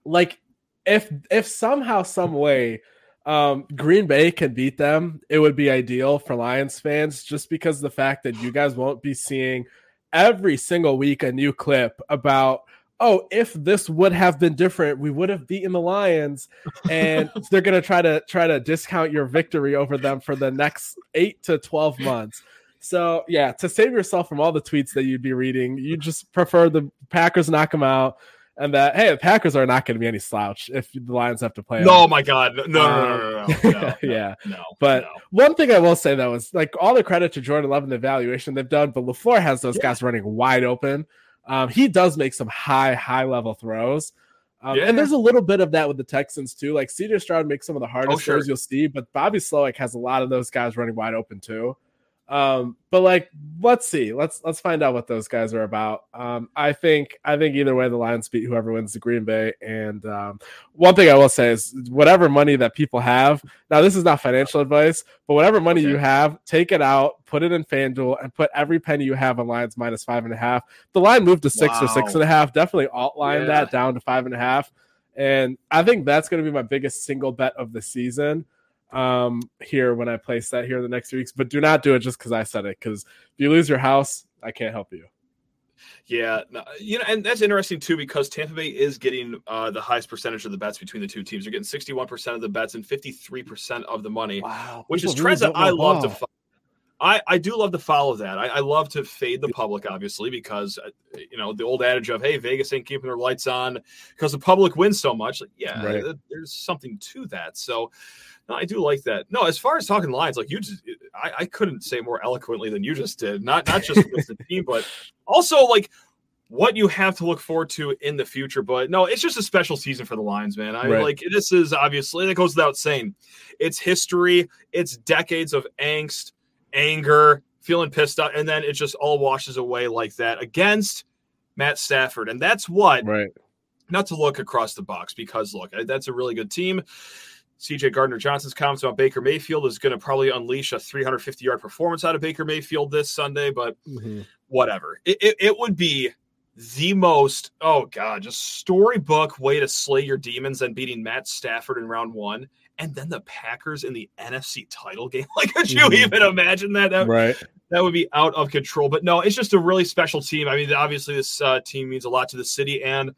S1: like, if if somehow some way. Um, Green Bay can beat them. It would be ideal for Lions fans just because of the fact that you guys won't be seeing every single week a new clip about oh, if this would have been different, we would have beaten the Lions, and they're gonna try to try to discount your victory over them for the next eight to twelve months. So yeah, to save yourself from all the tweets that you'd be reading, you just prefer the Packers knock them out, and that hey, the Packers are not going to be any slouch if the Lions have to play.
S2: no,
S1: them.
S2: my God. No, no, no, no, no, no, no,
S1: Yeah.
S2: No,
S1: But one thing I will say though is like all the credit to Jordan Love and the evaluation they've done, but Lafleur has those guys running wide open. Um, he does make some high, high level throws. Um,
S2: Yeah.
S1: And there's a little bit of that with the Texans too. Like CJ Stroud makes some of the hardest
S2: Oh, sure.
S1: throws you'll see, but Bobby Slowik has a lot of those guys running wide open too. Um, but like, let's see, let's let's find out what those guys are about. Um, I think I think either way, the Lions beat whoever wins the Green Bay. And um, one thing I will say is, whatever money that people have now, this is not financial advice, but whatever money
S2: Okay.
S1: you have, take it out, put it in FanDuel, and put every penny you have on Lions minus five and a half. The line moved to six or six
S2: Wow.
S1: and a half. Definitely outline
S2: Yeah.
S1: that down to five and a half. And I think that's going to be my biggest single bet of the season um here when I place that here in the next few weeks. But do not do it just because I said it, because if you lose your house, I can't help you.
S2: Yeah, no, you know, and that's interesting too because Tampa Bay is getting uh, the highest percentage of the bets between the two teams. They're getting sixty-one percent of the bets and fifty-three percent of the money,
S1: Wow.
S2: which is trends that I love to. Fo- I I do love to follow that. I, I love to fade the public, obviously, because uh, you know the old adage of "Hey, Vegas ain't keeping their lights on because the public wins so much." Like, yeah,
S1: Right.
S2: th- there's something to that. So. No, I do like that. No, as far as talking lines, like you just, I, I couldn't say more eloquently than you just did. Not not just with the team, but also like what you have to look forward to in the future. But no, it's just a special season for the Lions, man. I
S1: Right.
S2: like this is obviously that goes without saying. It's history, it's decades of angst, anger, feeling pissed off, and then it just all washes away like that against Matt Stafford. And that's what
S1: Right.
S2: not to look across the box because look, that's a really good team. CJ Gardner Johnson's comments about Baker Mayfield is going to probably unleash a 350 yard performance out of Baker Mayfield this Sunday, but
S1: Mhm.
S2: whatever. It, it, it would be the most, oh God, just storybook way to slay your demons than beating Matt Stafford in round one. And then the Packers in the NFC title game. Like, could you
S1: Mhm.
S2: even imagine that? That,
S1: Right.
S2: that would be out of control. But no, it's just a really special team. I mean, obviously, this uh, team means a lot to the city, and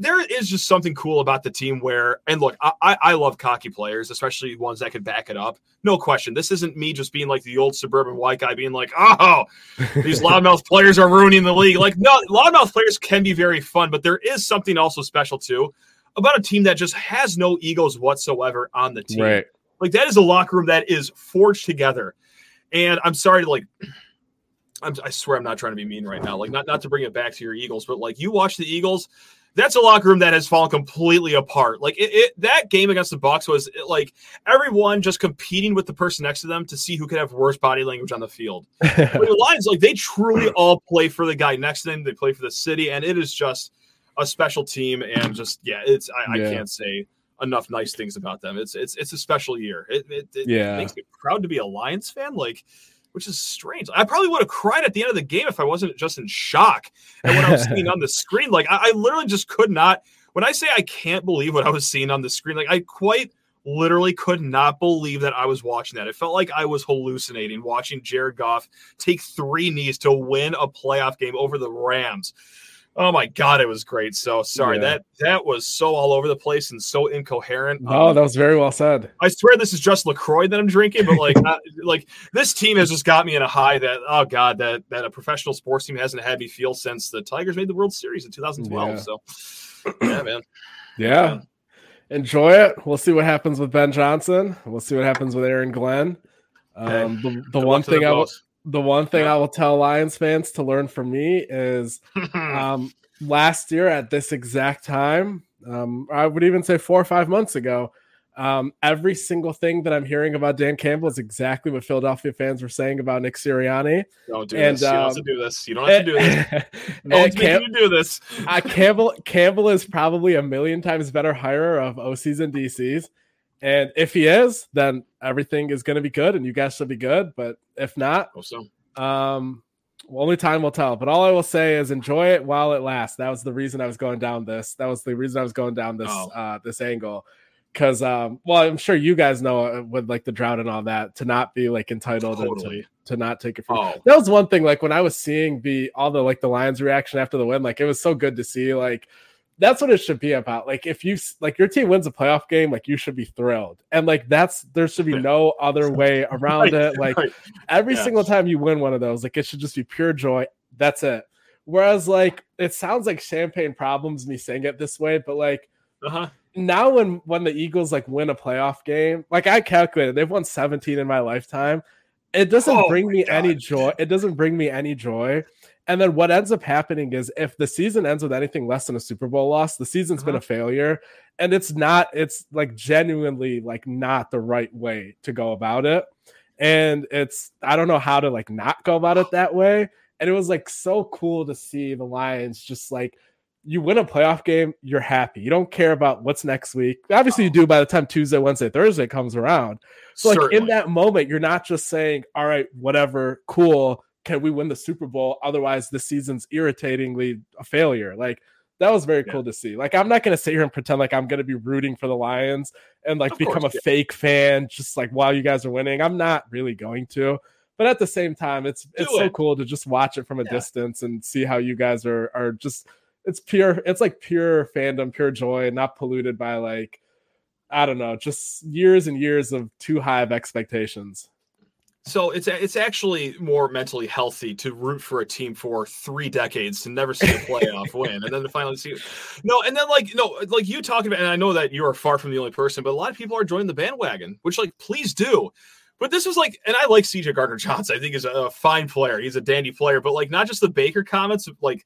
S2: there is just something cool about the team where, and look, I, I I love cocky players, especially ones that can back it up. No question. This isn't me just being like the old suburban white guy being like, oh, these loudmouth players are ruining the league. Like, no, loudmouth players can be very fun, but there is something also special too about a team that just has no egos whatsoever on the team.
S1: Right.
S2: Like that is a locker room that is forged together. And I'm sorry to like I'm, I swear I'm not trying to be mean right now. Like not not to bring it back to your Eagles, but like you watch the Eagles, that's a locker room that has fallen completely apart. Like it, it that game against the Bucs was like everyone just competing with the person next to them to see who could have worse body language on the field. but the Lions, like they truly all play for the guy next to them. They play for the city, and it is just a special team. And just yeah, it's I, yeah. I can't say enough nice things about them. It's it's it's a special year. It, it, it yeah. makes me proud to be a Lions fan. Like which is strange. I probably would have cried at the end of the game if I wasn't just in shock at what I was seeing on the screen. Like I, I, literally just could not. When I say I can't believe what I was seeing on the screen, like I quite literally could not believe that I was watching that. It felt like I was hallucinating watching Jared Goff take three knees to win a playoff game over the Rams. Oh my god, it was great. So sorry yeah. that that was so all over the place and so incoherent.
S1: Oh, um, that was very well said.
S2: I swear this is just Lacroix that I'm drinking, but like, not, like this team has just got me in a high that oh god that that a professional sports team hasn't had me feel since the Tigers made the World Series in 2012. Yeah. So yeah, man.
S1: Yeah. yeah. Enjoy it. We'll see what happens with Ben Johnson. We'll see what happens with Aaron Glenn. Um, the, the one thing I was the one thing. I will tell Lions fans to learn from me is um, last year at this exact time, um, I would even say four or five months ago, um, every single thing that I'm hearing about Dan Campbell is exactly what Philadelphia fans were saying about Nick Sirianni.
S2: Don't do and, this. You don't have to um, do this. You don't have to do this. no one's Cam- you do this.
S1: uh, Campbell Campbell is probably a million times better hirer of OCs and DCs. And if he is, then everything is going to be good, and you guys should be good. But if not,
S2: so.
S1: um, well, only time will tell. But all I will say is enjoy it while it lasts. That was the reason I was going down this. That was the reason I was going down this oh. uh, this angle. Because, um, well, I'm sure you guys know uh, with like the drought and all that to not be like entitled totally. to, to not take it from. Oh. That was one thing. Like when I was seeing the all the like the Lions reaction after the win, like it was so good to see. Like that's what it should be about. Like if you like your team wins a playoff game, like you should be thrilled. And like that's there should be no other way around right, it. Like right. every yeah. single time you win one of those, like it should just be pure joy. That's it. Whereas like it sounds like champagne problems me saying it this way, but like uh-huh. now when when the Eagles like win a playoff game, like I calculated they've won 17 in my lifetime. It doesn't oh bring me God. any joy. It doesn't bring me any joy and then what ends up happening is if the season ends with anything less than a Super Bowl loss, the season's uh-huh. been a failure. And it's not, it's like genuinely like not the right way to go about it. And it's, I don't know how to like not go about it that way. And it was like so cool to see the Lions just like, you win a playoff game, you're happy. You don't care about what's next week. Obviously, you do by the time Tuesday, Wednesday, Thursday comes around. So, like in that moment, you're not just saying, "All right, whatever, cool." Can we win the Super Bowl? Otherwise, the season's irritatingly a failure. Like that was very yeah. cool to see. Like I'm not gonna sit here and pretend like I'm gonna be rooting for the Lions and like of become course, a yeah. fake fan just like while you guys are winning. I'm not really going to. But at the same time, it's Do it's it. so cool to just watch it from a yeah. distance and see how you guys are are just it's pure it's like pure fandom, pure joy, not polluted by like I don't know, just years and years of too high of expectations.
S2: So it's it's actually more mentally healthy to root for a team for three decades to never see a playoff win, and then to finally see. No, and then like no, like you talking about, and I know that you are far from the only person, but a lot of people are joining the bandwagon, which like please do. But this was like, and I like CJ Gardner Johnson. I think is a fine player. He's a dandy player, but like not just the Baker comments, like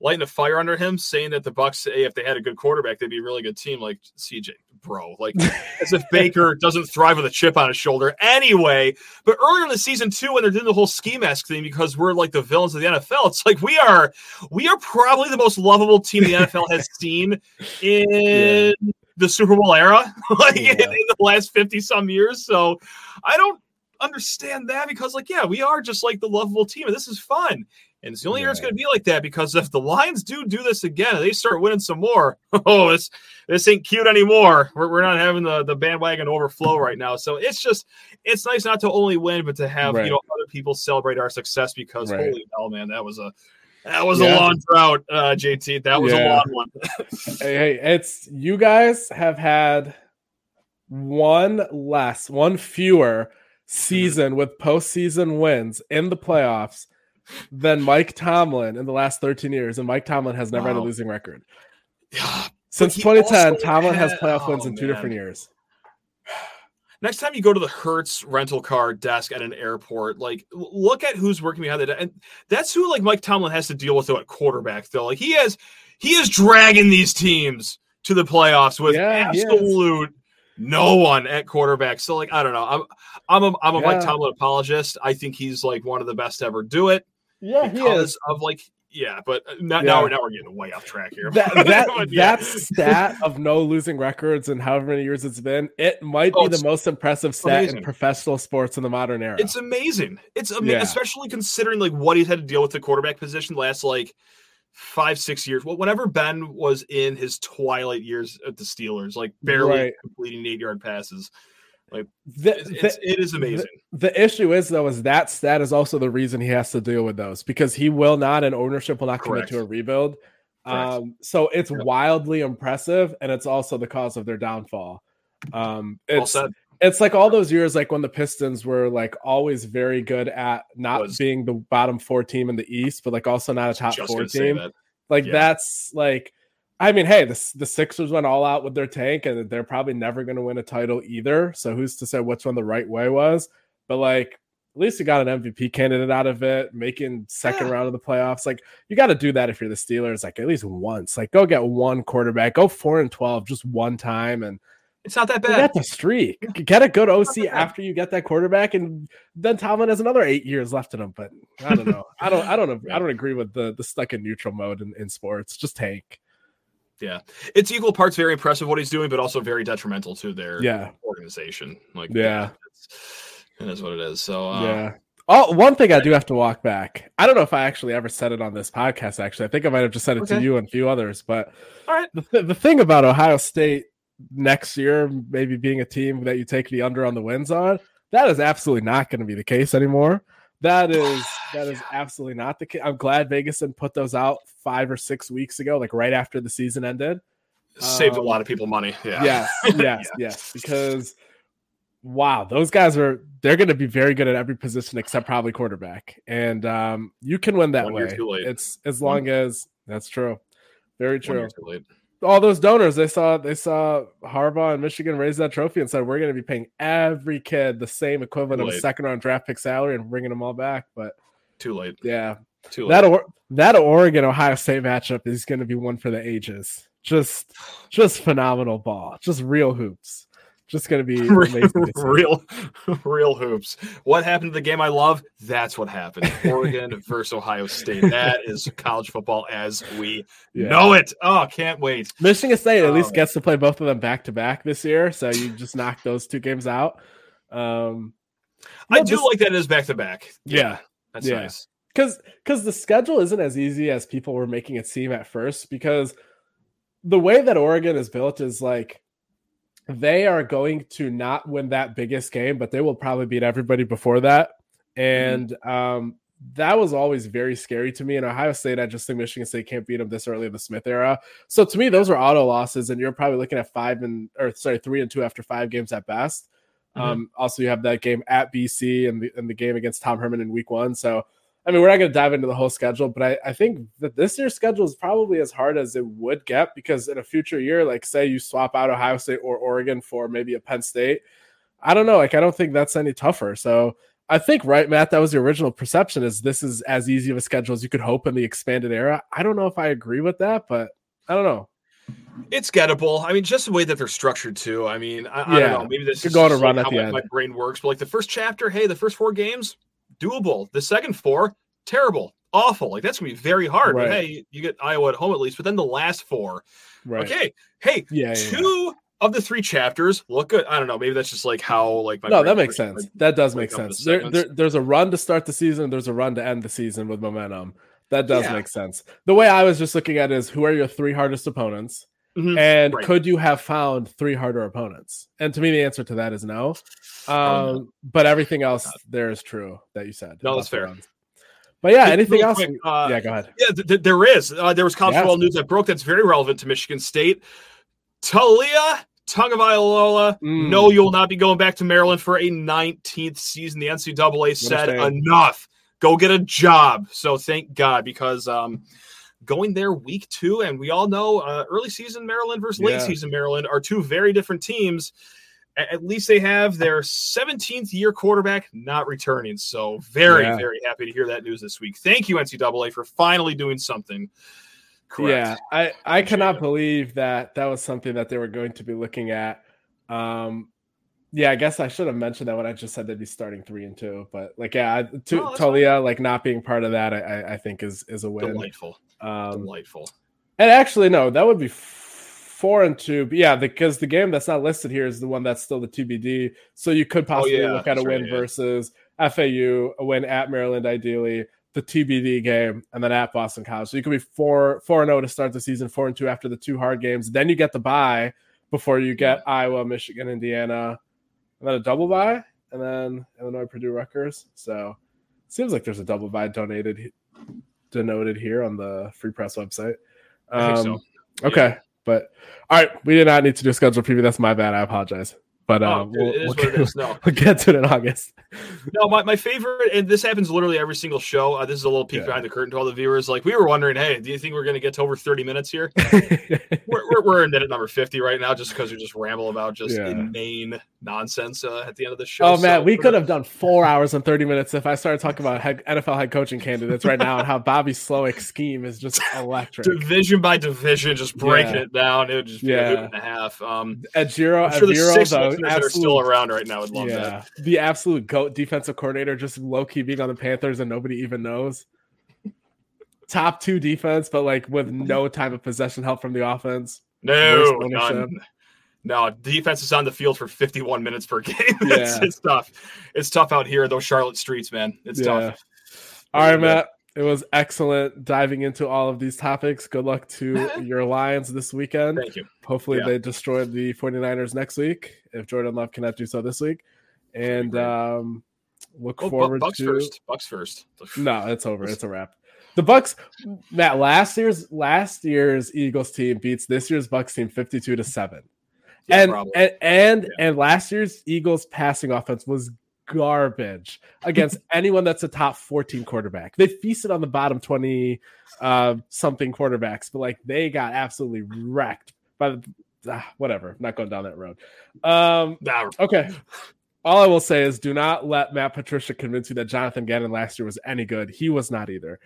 S2: lighting a fire under him, saying that the Bucs, hey, if they had a good quarterback, they'd be a really good team. Like CJ, bro, like as if Baker doesn't thrive with a chip on his shoulder anyway. But earlier in the season too, when they're doing the whole ski mask thing, because we're like the villains of the NFL, it's like we are, we are probably the most lovable team the NFL has seen in. Yeah. The Super Bowl era, like yeah. in, in the last 50 some years. So I don't understand that because, like, yeah, we are just like the lovable team, and this is fun. And it's the only yeah. year it's going to be like that because if the Lions do do this again and they start winning some more, oh, this this ain't cute anymore. We're, we're not having the, the bandwagon overflow right now. So it's just it's nice not to only win, but to have right. you know other people celebrate our success because right. holy hell, man, that was a that was yeah. a long drought, uh, JT. That was yeah. a long one.
S1: hey, hey, it's you guys have had one less, one fewer season with postseason wins in the playoffs than Mike Tomlin in the last 13 years, and Mike Tomlin has never wow. had a losing record.
S2: Yeah,
S1: Since 2010, Tomlin had, has playoff oh, wins in two man. different years.
S2: next time you go to the Hertz rental car desk at an airport, like look at who's working behind the desk. and that's who like Mike Tomlin has to deal with though at quarterback though. Like he has he is dragging these teams to the playoffs with yeah, absolute no one at quarterback. So like I don't know. I'm I'm a I'm a yeah. Mike Tomlin apologist. I think he's like one of the best to ever do it.
S1: Yeah, he is.
S2: Of like yeah, but uh, now, yeah. now, we're, now we're getting way off track here.
S1: That that, yeah. that stat of no losing records and however many years it's been, it might oh, be the most impressive stat amazing. in professional sports in the modern era.
S2: It's amazing. It's amazing, yeah. especially considering like what he's had to deal with the quarterback position last like five six years. Well, whenever Ben was in his twilight years at the Steelers, like barely right. completing eight yard passes. Like the, the, it is amazing.
S1: The, the, issue is though is that that is also the reason he has to deal with those because he will not and ownership will not Correct. commit to a rebuild. Um, so it's yep. wildly impressive and it's also the cause of their downfall. Um, it's well it's like all those years like when the Pistons were like always very good at not was, being the bottom four team in the East, but like also not a top four team. Like yeah. that's like I mean, hey, the, the Sixers went all out with their tank, and they're probably never going to win a title either. So who's to say which one the right way was? But like, at least you got an MVP candidate out of it, making second yeah. round of the playoffs. Like, you got to do that if you're the Steelers, like at least once. Like, go get one quarterback, go four and twelve just one time, and
S2: it's not that bad.
S1: Get the streak. Get a good OC after you get that quarterback, and then Tomlin has another eight years left in him. But I don't know. I don't. I don't. I don't agree with the the stuck in neutral mode in, in sports. Just tank.
S2: Yeah, it's equal parts very impressive what he's doing, but also very detrimental to their
S1: yeah
S2: organization. Like
S1: yeah,
S2: it is what it is. So uh,
S1: yeah. Oh, one thing I do have to walk back. I don't know if I actually ever said it on this podcast. Actually, I think I might have just said it okay. to you and a few others. But
S2: all right,
S1: the, th- the thing about Ohio State next year, maybe being a team that you take the under on the wins on, that is absolutely not going to be the case anymore. That is that is absolutely not the case. I'm glad Vegas didn't put those out five or six weeks ago, like right after the season ended.
S2: Saved um, a lot of people money. Yeah.
S1: Yes, yes, yeah. yes. Because wow, those guys are they're going to be very good at every position except probably quarterback, and um, you can win that One way. It's as long One. as that's true. Very true all those donors they saw they saw Harbaugh and Michigan raise that trophy and said we're going to be paying every kid the same equivalent of a second round draft pick salary and bringing them all back. But
S2: too late.
S1: Yeah,
S2: too late.
S1: That or, that Oregon Ohio State matchup is going to be one for the ages. Just just phenomenal ball. Just real hoops just going to be
S2: real, real hoops. What happened to the game I love? That's what happened. Oregon versus Ohio State. That is college football as we yeah. know it. Oh, can't wait.
S1: Michigan State at least oh. gets to play both of them back to back this year, so you just knock those two games out. Um,
S2: I do like that it is back to back.
S1: Yeah,
S2: that's yeah. nice.
S1: Because because the schedule isn't as easy as people were making it seem at first. Because the way that Oregon is built is like they are going to not win that biggest game, but they will probably beat everybody before that. Mm-hmm. And mm-hmm. um, that was always very scary to me. In Ohio State, I just think Michigan State can't beat them this early in the Smith era. So to me, those are auto losses, and you're probably looking at five and or sorry, three and two after five games at best. Mm-hmm. Um, also, you have that game at BC and the and the game against Tom Herman in Week One. So I mean, we're not going to dive into the whole schedule, but I, I think that this year's schedule is probably as hard as it would get because in a future year, like say you swap out Ohio State or Oregon for maybe a Penn State, I don't know. Like, I don't think that's any tougher. So I think, right, Matt, that was the original perception is this is as easy of a schedule as you could hope in the expanded era. I don't know if I agree with that, but I don't know.
S2: It's gettable. I mean, just the way that they're structured too. I mean, I, yeah. I don't know. Maybe this
S1: Could is go on run
S2: like
S1: at the
S2: my,
S1: end.
S2: my brain works, but like the first chapter, hey, the first four games, doable. The second four, terrible, awful. Like that's gonna be very hard. Right. But hey, you get Iowa at home at least. But then the last four, right. okay, hey, yeah, two yeah. of the three chapters look good. I don't know. Maybe that's just like how like
S1: no, that makes sense. Like, that does make sense. There, there, there's a run to start the season. There's a run to end the season with momentum. That does yeah. make sense. The way I was just looking at it is who are your three hardest opponents? Mm-hmm. And right. could you have found three harder opponents? And to me, the answer to that is no. Um, oh. But everything else there is true that you said.
S2: No, that's fair. Runs.
S1: But yeah, anything else? Quick, uh, yeah, go ahead.
S2: Yeah, th- th- there is. Uh, there was college yeah. football news that broke that's very relevant to Michigan State. Taulia Tagovailoa, mm. no, you'll not be going back to Maryland for a 19th season. The NCAA said enough. Go get a job. So thank God because um, going there week two, and we all know uh, early season Maryland versus late yeah. season Maryland are two very different teams. at least they have their 17th year quarterback not returning. So very, yeah. very happy to hear that news this week. Thank you, NCAA, for finally doing something.
S1: Correct. Yeah, I, I cannot believe that that was something that they were going to be looking at. Um, yeah, I guess I should have mentioned that when I just said they'd be starting three and two. But like, yeah, to, oh, Taulia like not being part of that, I, I think is is a win.
S2: Delightful. Um, Delightful.
S1: And actually, no, that would be four and two. But yeah, because the game that's not listed here is the one that's still the TBD. So you could possibly oh, yeah, look at a win right, versus yeah. FAU, a win at Maryland, ideally the TBD game, and then at Boston College. So you could be four four and zero oh to start the season, four and two after the two hard games. Then you get the bye before you get Iowa, Michigan, Indiana, and then a double bye, and then Illinois, Purdue, Rutgers. So seems like there's a double bye donated denoted here on the Free Press website. Um, so. Okay, yeah. but all right, we did not need to do a schedule preview. That's my bad. I apologize. But oh, um, we'll, we'll, get, we'll, get, to it in August.
S2: No, my, my favorite, and this happens literally every single show. Uh, this is a little peek yeah. behind the curtain to all the viewers. Like, we were wondering, hey, do you think we're going to get to over 30 minutes here? we're, we're, we're in minute number 50 right now just because we just ramble about just yeah. inane nonsense uh, at the end of the show.
S1: Oh, man, so, we could have done four hours and 30 minutes if I started talking about head, NFL head coaching candidates right now and how Bobby Slowik's scheme is just electric.
S2: Division by division, just breaking yeah. it down. It would just be yeah. a minute and a half. Um,
S1: at zero, sure the six though,
S2: that are still around right now would love that.
S1: The absolute goat defensive coordinator, just low key being on the Panthers and nobody even knows. Top two defense, but like with no time of possession help from the offense.
S2: No, none. No, defense is on the field for 51 minutes per game. it's, yeah. it's tough. It's tough out here, those Charlotte streets, man. It's yeah. tough.
S1: All right, Matt. It was excellent diving into all of these topics. Good luck to your Lions this weekend.
S2: Thank you.
S1: Hopefully, yeah. they destroy the 49ers next week if Jordan Love cannot do so this week. And um, look oh, forward
S2: Bucs
S1: to
S2: first. Bucs first.
S1: no, it's over. It's a wrap. The Bucs, Matt. Last year's last year's Eagles team beats this year's Bucs team 52 to seven. Yeah, and, and, and yeah. and last year's Eagles passing offense was garbage against anyone that's a top 14 quarterback. They feasted on the bottom 20 uh, something quarterbacks, but like they got absolutely wrecked by the ah, whatever. Not going down that road. Um, okay. All I will say is do not let Matt Patricia convince you that Jonathan Gannon last year was any good. He was not either.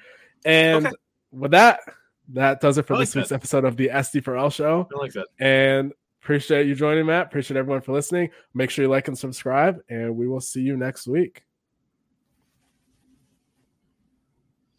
S1: And okay. with that, that does it for like this that. week's episode of the SD4L show.
S2: I like that.
S1: And Appreciate you joining, Matt. Appreciate everyone for listening. Make sure you like and subscribe, and we will see you next week.